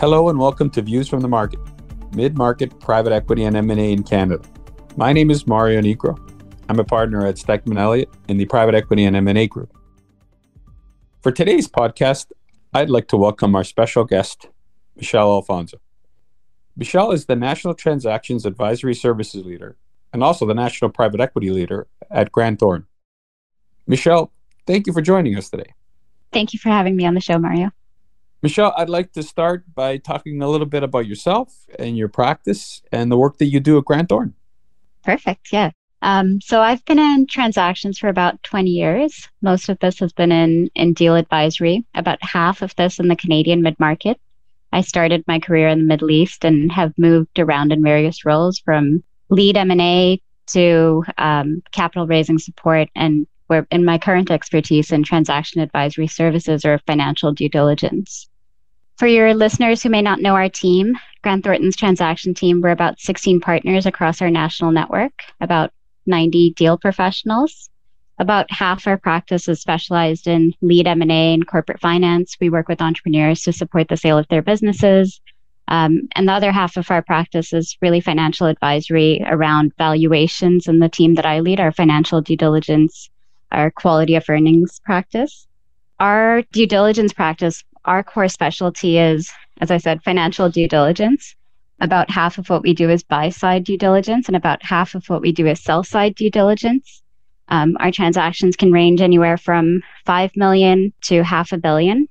Hello and welcome to Views from the Market, mid-market private equity and M&A in Canada. My name is Mario Nigro. I'm a partner at Stikeman Elliott in the private equity and M&A group. For today's podcast, I'd like to welcome our special guest, Michelle Alfonso. Michelle is the National Transactions Advisory Services Leader and also the National Private Equity Leader at Grant Thornton. Michelle, thank you for joining us today. Thank you for having me on the show, Mario. Michelle, I'd like to start by talking a little bit about yourself and your practice and the work that you do at Grant Thornton. Perfect. Yeah. Um, so I've been in transactions for about 20 years. Most of this has been in, in deal advisory, about half of this in the Canadian mid market. I started my career in the Middle East and have moved around in various roles from lead M&A to um, capital raising support and where in my current expertise in transaction advisory services or financial due diligence. For your listeners who may not know our team, Grant Thornton's transaction team, we're about 16 partners across our national network, about 90 deal professionals. About half our practice is specialized in lead M&A and corporate finance. We work with entrepreneurs to support the sale of their businesses. Um, and the other half of our practice is really financial advisory around valuations. And the team that I lead, our financial due diligence, our quality of earnings practice. Our due diligence practice our core specialty is, as I said, financial due diligence. About half of what we do is buy side due diligence, and about half of what we do is sell side due diligence. Um, our transactions can range anywhere from 5 million to half a billion.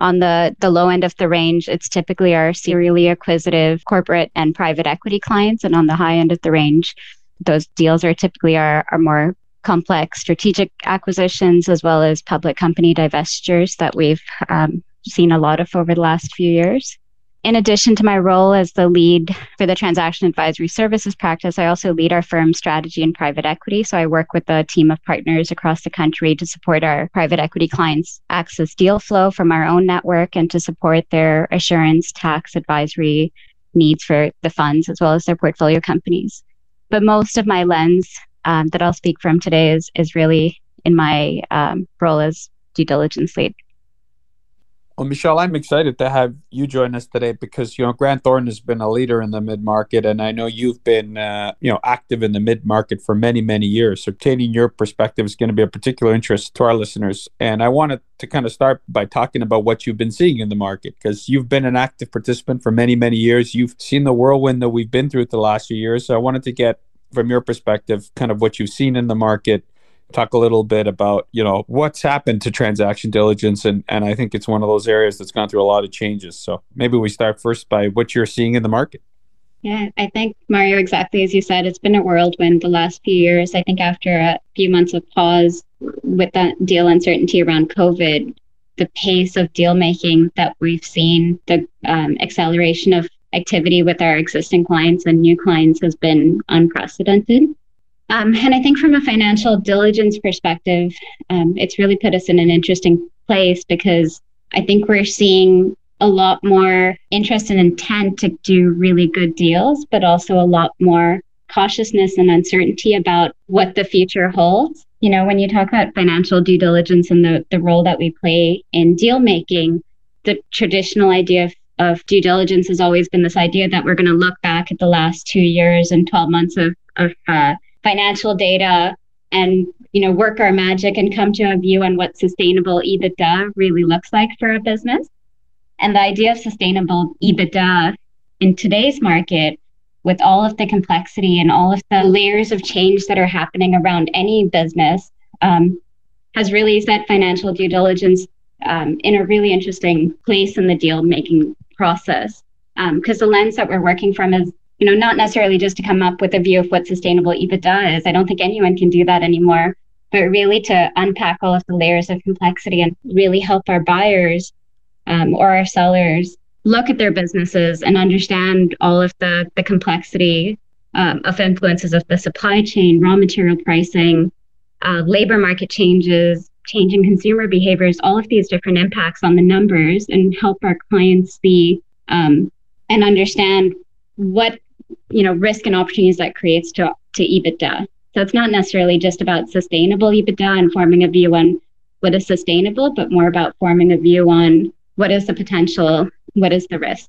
On the, the low end of the range, it's typically our serially acquisitive corporate and private equity clients. And on the high end of the range, those deals are typically our, our more complex strategic acquisitions as well as public company divestitures that we've um, seen a lot of over the last few years. In addition to my role as the lead for the transaction advisory services practice, I also lead our firm's strategy and private equity. So I work with a team of partners across the country to support our private equity clients access deal flow from our own network and to support their assurance, tax, advisory needs for the funds as well as their portfolio companies. But most of my lens um, that I'll speak from today is, is really in my um, role as due diligence lead. Well, Michelle, I'm excited to have you join us today because you know Grant Thornton has been a leader in the mid market, and I know you've been uh, you know active in the mid market for many many years. So, obtaining your perspective is going to be a particular interest to our listeners. And I wanted to kind of start by talking about what you've been seeing in the market because you've been an active participant for many many years. You've seen the whirlwind that we've been through the last few years. So, I wanted to get from your perspective kind of what you've seen in the market talk a little bit about you know what's happened to transaction diligence and and i think it's one of those areas that's gone through a lot of changes. So maybe we start first by what you're seeing in the market. Yeah i think mario exactly as you said it's been a whirlwind the last few years. I think after a few months of pause with that deal uncertainty around covid the pace of deal making that we've seen the um, acceleration of activity with our existing clients and new clients has been unprecedented um, and I think from a financial diligence perspective, um, it's really put us in an interesting place because I think we're seeing a lot more interest and intent to do really good deals, but also a lot more cautiousness and uncertainty about what the future holds. You know, when you talk about financial due diligence and the, the role that we play in deal making, the traditional idea of, of due diligence has always been this idea that we're going to look back at the last two years and 12 months of, of uh, financial data and you know work our magic and come to a view on what sustainable EBITDA really looks like for a business. And the idea of sustainable EBITDA in today's market with all of the complexity and all of the layers of change that are happening around any business um, has really set financial due diligence um, in a really interesting place in the deal making process because um, the lens that we're working from is you know, not necessarily just to come up with a view of what sustainable EBITDA is. I don't think anyone can do that anymore, but really to unpack all of the layers of complexity and really help our buyers um, or our sellers look at their businesses and understand all of the, the complexity um, of influences of the supply chain, raw material pricing, uh, labor market changes, changing consumer behaviors, all of these different impacts on the numbers and help our clients see um, and understand what you know risk and opportunities that creates to to EBITDA. So it's not necessarily just about sustainable EBITDA and forming a view on what is sustainable, but more about forming a view on what is the potential what is the risk.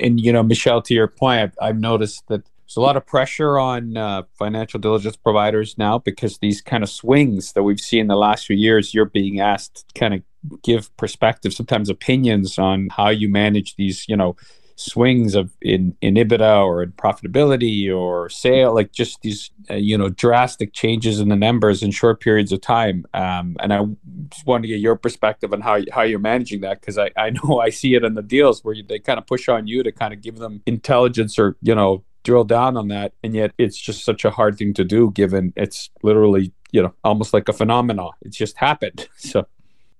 And you know, Michelle, to your point, I've, I've noticed that there's a lot of pressure on uh, financial diligence providers now because these kind of swings that we've seen in the last few years, you're being asked to kind of give perspective, sometimes opinions on how you manage these, you know, swings of in, in EBITDA or in profitability or sale, like just these, uh, you know, drastic changes in the numbers in short periods of time. Um, and I just wanted to get your perspective on how, how you're managing that because I, I know I see it in the deals where they kind of push on you to kind of give them intelligence or, you know, drill down on that. And yet it's just such a hard thing to do given it's literally, you know, almost like a phenomenon. It's just happened. So,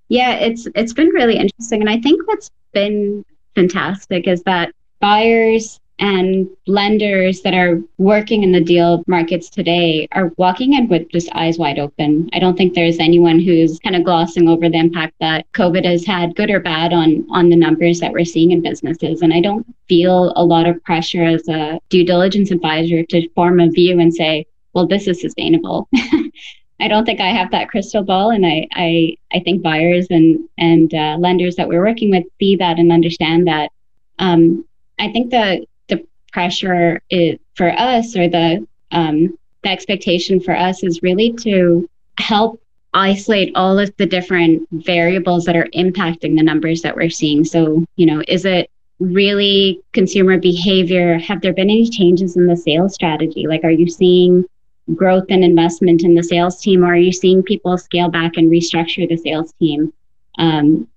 yeah, it's it's been really interesting. And I think what's been fantastic is that buyers and lenders that are working in the deal markets today are walking in with just eyes wide open. I don't think there's anyone who's kind of glossing over the impact that COVID has had, good or bad, on on the numbers that we're seeing in businesses. And I don't feel a lot of pressure as a due diligence advisor to form a view and say, well, this is sustainable. I don't think I have that crystal ball, and I I, I think buyers and and uh, lenders that we're working with see that and understand that. Um, I think the the pressure is, for us or the um, the expectation for us is really to help isolate all of the different variables that are impacting the numbers that we're seeing. So, you know, is it really consumer behavior? Have there been any changes in the sales strategy? Like, are you seeing growth and investment in the sales team, or are you seeing people scale back and restructure the sales team? Um,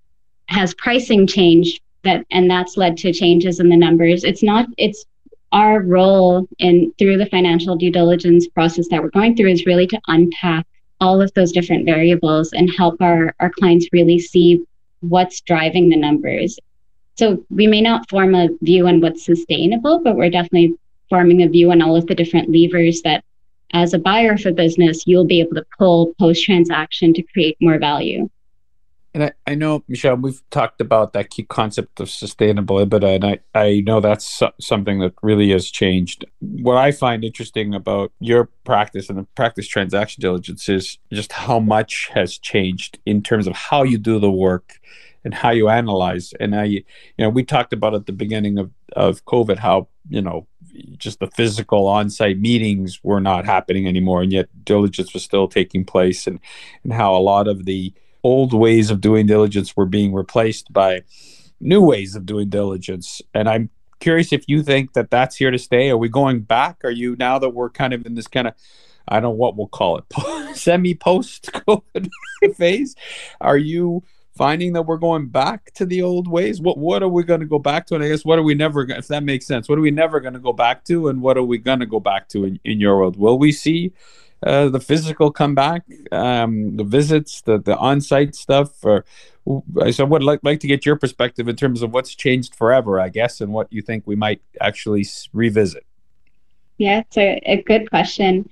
has pricing changed that and that's led to changes in the numbers it's not it's our role in through the financial due diligence process that we're going through is really to unpack all of those different variables and help our, our clients really see what's driving the numbers so we may not form a view on what's sustainable but we're definitely forming a view on all of the different levers that as a buyer of a business you'll be able to pull post transaction to create more value and I, I know, Michelle, we've talked about that key concept of sustainable EBITDA, and I, I know that's something that really has changed. What I find interesting about your practice and the practice transaction diligence is just how much has changed in terms of how you do the work and how you analyze. And I, you know, we talked about at the beginning of, of COVID how, you know, just the physical on-site meetings were not happening anymore, and yet diligence was still taking place, and and how a lot of the old ways of doing diligence were being replaced by new ways of doing diligence. And I'm curious if you think that that's here to stay. Are we going back? Are you now that we're kind of in this kind of I don't know what we'll call it semi post COVID phase? Are you finding that we're going back to the old ways? What what are we going to go back to? And I guess what are we never if that makes sense? What are we never going to go back to? And what are we going to go back to in, in your world? Will we see uh, the physical come back, um, the visits, the the on-site stuff? Or so, I would like like to get your perspective in terms of what's changed forever, I guess, and what you think we might actually revisit. Yeah, it's a, a good question.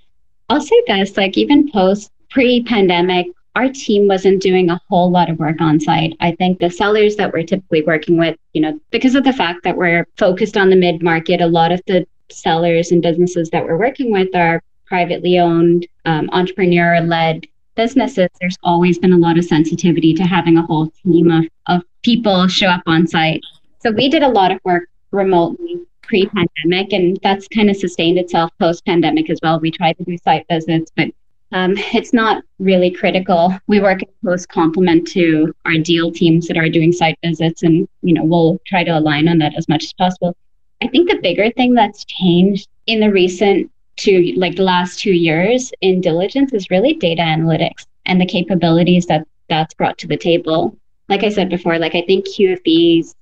I'll say this: like even post pre-pandemic, our team wasn't doing a whole lot of work on site. I think the sellers that we're typically working with, you know, because of the fact that we're focused on the mid market, a lot of the sellers and businesses that we're working with are privately owned, um, entrepreneur led businesses, there's always been a lot of sensitivity to having a whole team of, of people show up on site. So we did a lot of work remotely pre pandemic, and that's kind of sustained itself post pandemic as well. We tried to do site visits, but um, it's not really critical. We work in close complement to our deal teams that are doing site visits, and you know we'll try to align on that as much as possible. I think the bigger thing that's changed in the recent two, like the last two years in diligence is really data analytics and the capabilities that that's brought to the table. Like I said before, like I think QFEs,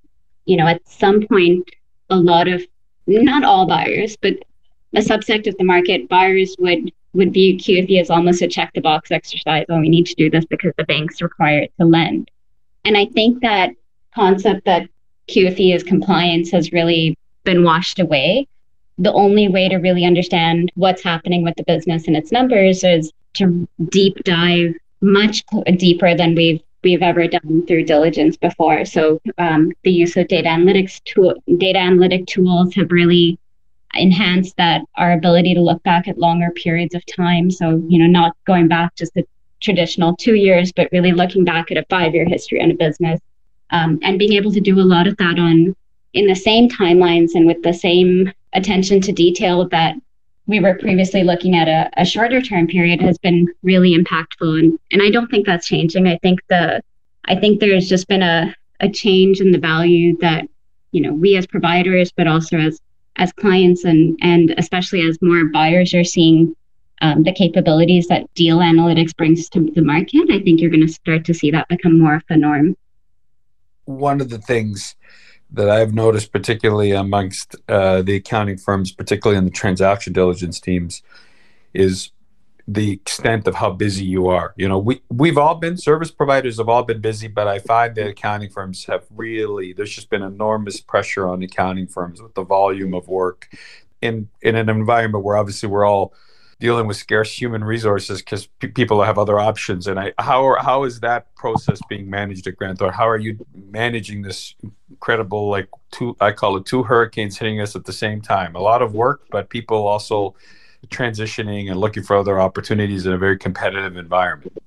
you know, at some point, a lot of not all buyers, but a subset of the market buyers would would view QFE as almost a check the box exercise. Oh, we need to do this because the banks require it to lend. And I think that concept that QFE is compliance has really been washed away the only way to really understand what's happening with the business and its numbers is to deep dive much deeper than we've we've ever done through diligence before. So um, the use of data analytics tool, data analytic tools have really enhanced that our ability to look back at longer periods of time. So you know, not going back just the traditional two years, but really looking back at a five year history on a business um, and being able to do a lot of that on in the same timelines and with the same attention to detail that we were previously looking at a, a shorter term period has been really impactful and, and I don't think that's changing. I think the I think there's just been a, a change in the value that, you know, we as providers, but also as as clients and and especially as more buyers are seeing um, the capabilities that deal analytics brings to the market, I think you're going to start to see that become more of the norm. One of the things that I've noticed, particularly amongst uh, the accounting firms, particularly in the transaction diligence teams, is the extent of how busy you are. You know, we we've all been service providers have all been busy, but I find that accounting firms have really there's just been enormous pressure on accounting firms with the volume of work in in an environment where obviously we're all dealing with scarce human resources because p- people have other options. And I, how are, how is that process being managed at Grant Thornton? How are you managing this incredible, like two, I call it two hurricanes hitting us at the same time? A lot of work, but people also transitioning and looking for other opportunities in a very competitive environment.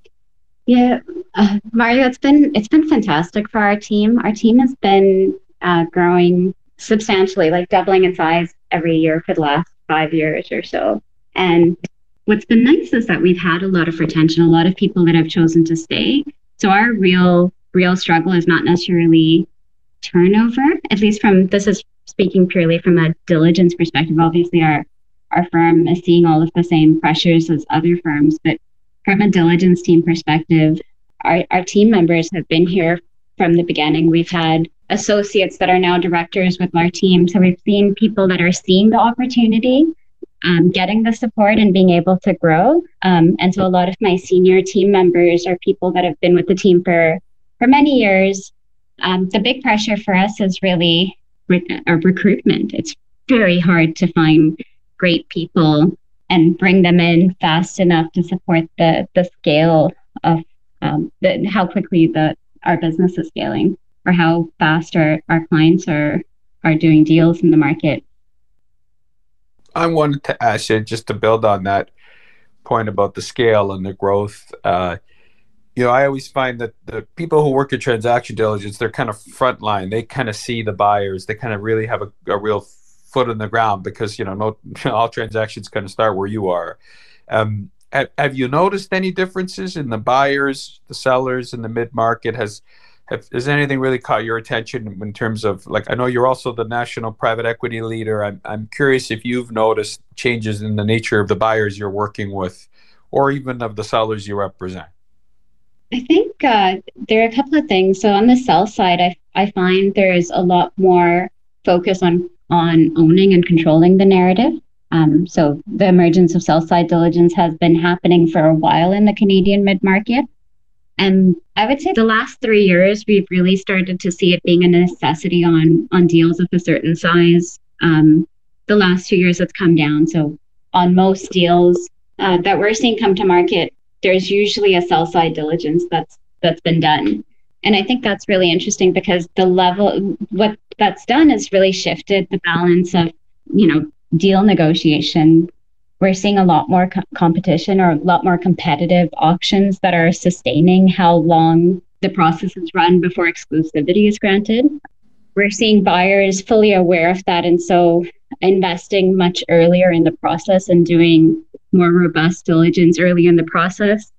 Yeah, uh, Mario, it's been it's been fantastic for our team. Our team has been uh, growing substantially, like doubling in size every year for the last five years or so. And what's been nice is that we've had a lot of retention, a lot of people that have chosen to stay. So our real, real struggle is not necessarily turnover, at least from this is speaking purely from a diligence perspective. Obviously, our our firm is seeing all of the same pressures as other firms, but from a diligence team perspective, our, our team members have been here from the beginning. We've had associates that are now directors with our team. So we've seen people that are seeing the opportunity um, getting the support and being able to grow. Um, and so a lot of my senior team members are people that have been with the team for for many years. Um, the big pressure for us is really re- uh, recruitment. It's very hard to find great people and bring them in fast enough to support the the scale of um, the, how quickly the our business is scaling or how fast our, our clients are are doing deals in the market. I wanted to ask you just to build on that point about the scale and the growth. Uh, you know, I always find that the people who work at transaction diligence, they're kind of frontline. They kind of see the buyers. They kind of really have a, a real foot in the ground because you know, no, all transactions kind of start where you are. Um, have, have you noticed any differences in the buyers, the sellers, in the mid market? Has have, has anything really caught your attention in terms of like I know you're also the national private equity leader. I'm I'm curious if you've noticed changes in the nature of the buyers you're working with, or even of the sellers you represent. I think uh, there are a couple of things. So on the sell side, I I find there's a lot more focus on on owning and controlling the narrative. Um, so the emergence of sell side diligence has been happening for a while in the Canadian mid market. And I would say the last three years, we've really started to see it being a necessity on on deals of a certain size. Um, the last two years, it's come down. So on most deals uh, that we're seeing come to market, there's usually a sell side diligence that's that's been done. And I think that's really interesting because the level what that's done is really shifted the balance of you know deal negotiation we're seeing a lot more co- competition or a lot more competitive auctions that are sustaining how long the process is run before exclusivity is granted. We're seeing buyers fully aware of that and so investing much earlier in the process and doing more robust diligence early in the process.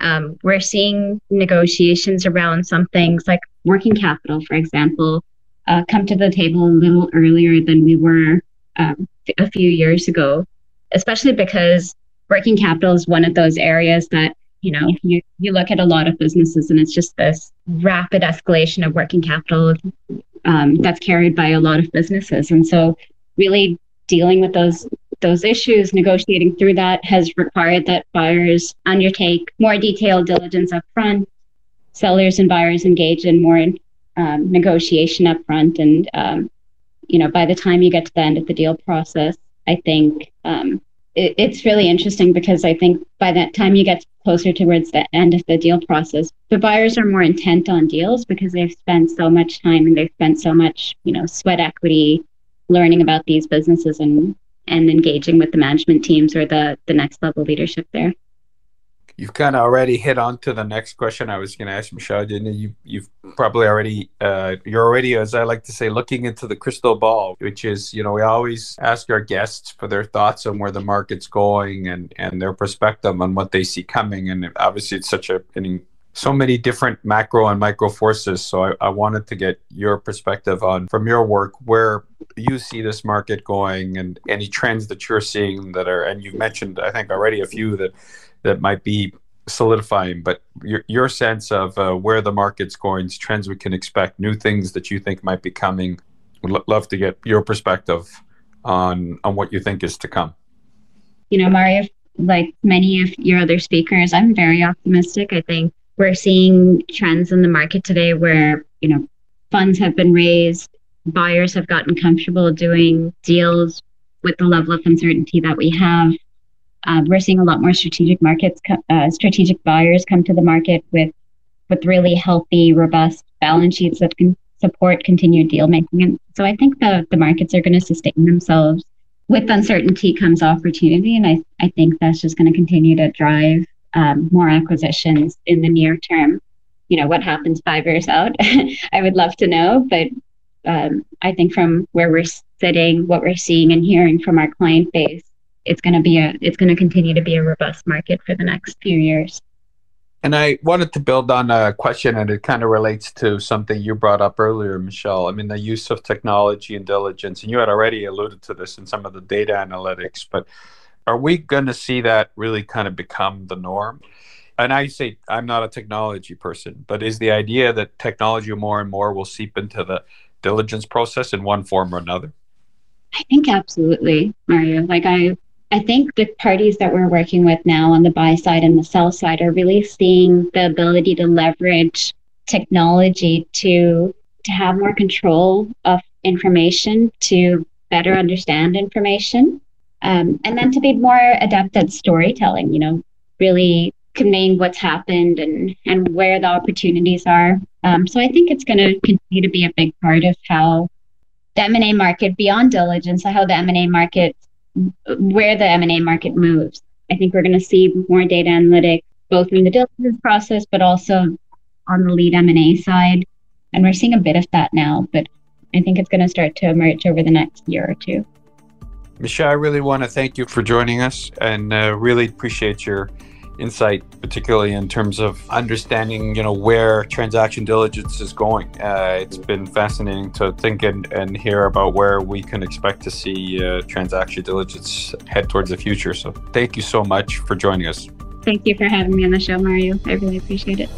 Um, we're seeing negotiations around some things like working capital, for example, uh, come to the table a little earlier than we were um, a few years ago especially because working capital is one of those areas that you know you, you look at a lot of businesses and it's just this rapid escalation of working capital um, that's carried by a lot of businesses. And so really dealing with those those issues negotiating through that has required that buyers undertake more detailed diligence up front sellers and buyers engage in more um, negotiation up front and um, you know by the time you get to the end of the deal process I think um, it, it's really interesting because I think by that time you get closer towards the end of the deal process, the buyers are more intent on deals because they've spent so much time and they've spent so much, you know, sweat equity learning about these businesses and and engaging with the management teams or the the next level leadership there. You've kind of already hit on to the next question I was going to ask Michelle. You, you you've probably already uh, you're already, as I like to say, looking into the crystal ball, which is you know we always ask our guests for their thoughts on where the market's going and and their perspective on what they see coming. And obviously, it's such a an so many different macro and micro forces. So I, I, wanted to get your perspective on from your work where you see this market going and any trends that you're seeing that are and you've mentioned I think already a few that that might be solidifying, but your your sense of uh, where the market's going, trends we can expect, new things that you think might be coming. Would love to get your perspective on on what you think is to come. You know, Mario, like many of your other speakers, I'm very optimistic. I think we're seeing trends in the market today where, you know, funds have been raised, buyers have gotten comfortable doing deals with the level of uncertainty that we have. Uh, we're seeing a lot more strategic markets, uh, strategic buyers come to the market with with really healthy, robust balance sheets that can support continued deal making. And so I think the the markets are going to sustain themselves. With uncertainty comes opportunity, and I I think that's just going to continue to drive um, more acquisitions in the near term. You know, what happens five years out, I would love to know. But um, I think from where we're sitting, what we're seeing and hearing from our client base, it's going to be a, it's going to continue to be a robust market for the next few years. And I wanted to build on a question, and it kind of relates to something you brought up earlier, Michelle. I mean, the use of technology and diligence, and you had already alluded to this in some of the data analytics, but are we going to see that really kind of become the norm? And I say I'm not a technology person, but is the idea that technology more and more will seep into the diligence process in one form or another? I think absolutely, Mario. Like I I think the parties that we're working with now on the buy side and the sell side are really seeing the ability to leverage technology to to have more control of information, to better understand information, um, and then to be more adept at storytelling, you know, really conveying what's happened and, and where the opportunities are. Um, so I think it's going to continue to be a big part of how the M&A market, beyond diligence, how the M&A market, where the M&A market moves. I think we're going to see more data analytics, both in the diligence process, but also on the lead M&A side. And we're seeing a bit of that now, but I think it's going to start to emerge over the next year or two. Michelle, I really want to thank you for joining us and uh, really appreciate your insight, particularly in terms of understanding, you know, where transaction diligence is going. Uh, it's been fascinating to think and, and hear about where we can expect to see uh, transaction diligence head towards the future. So thank you so much for joining us. Thank you for having me on the show, Mario. I really appreciate it.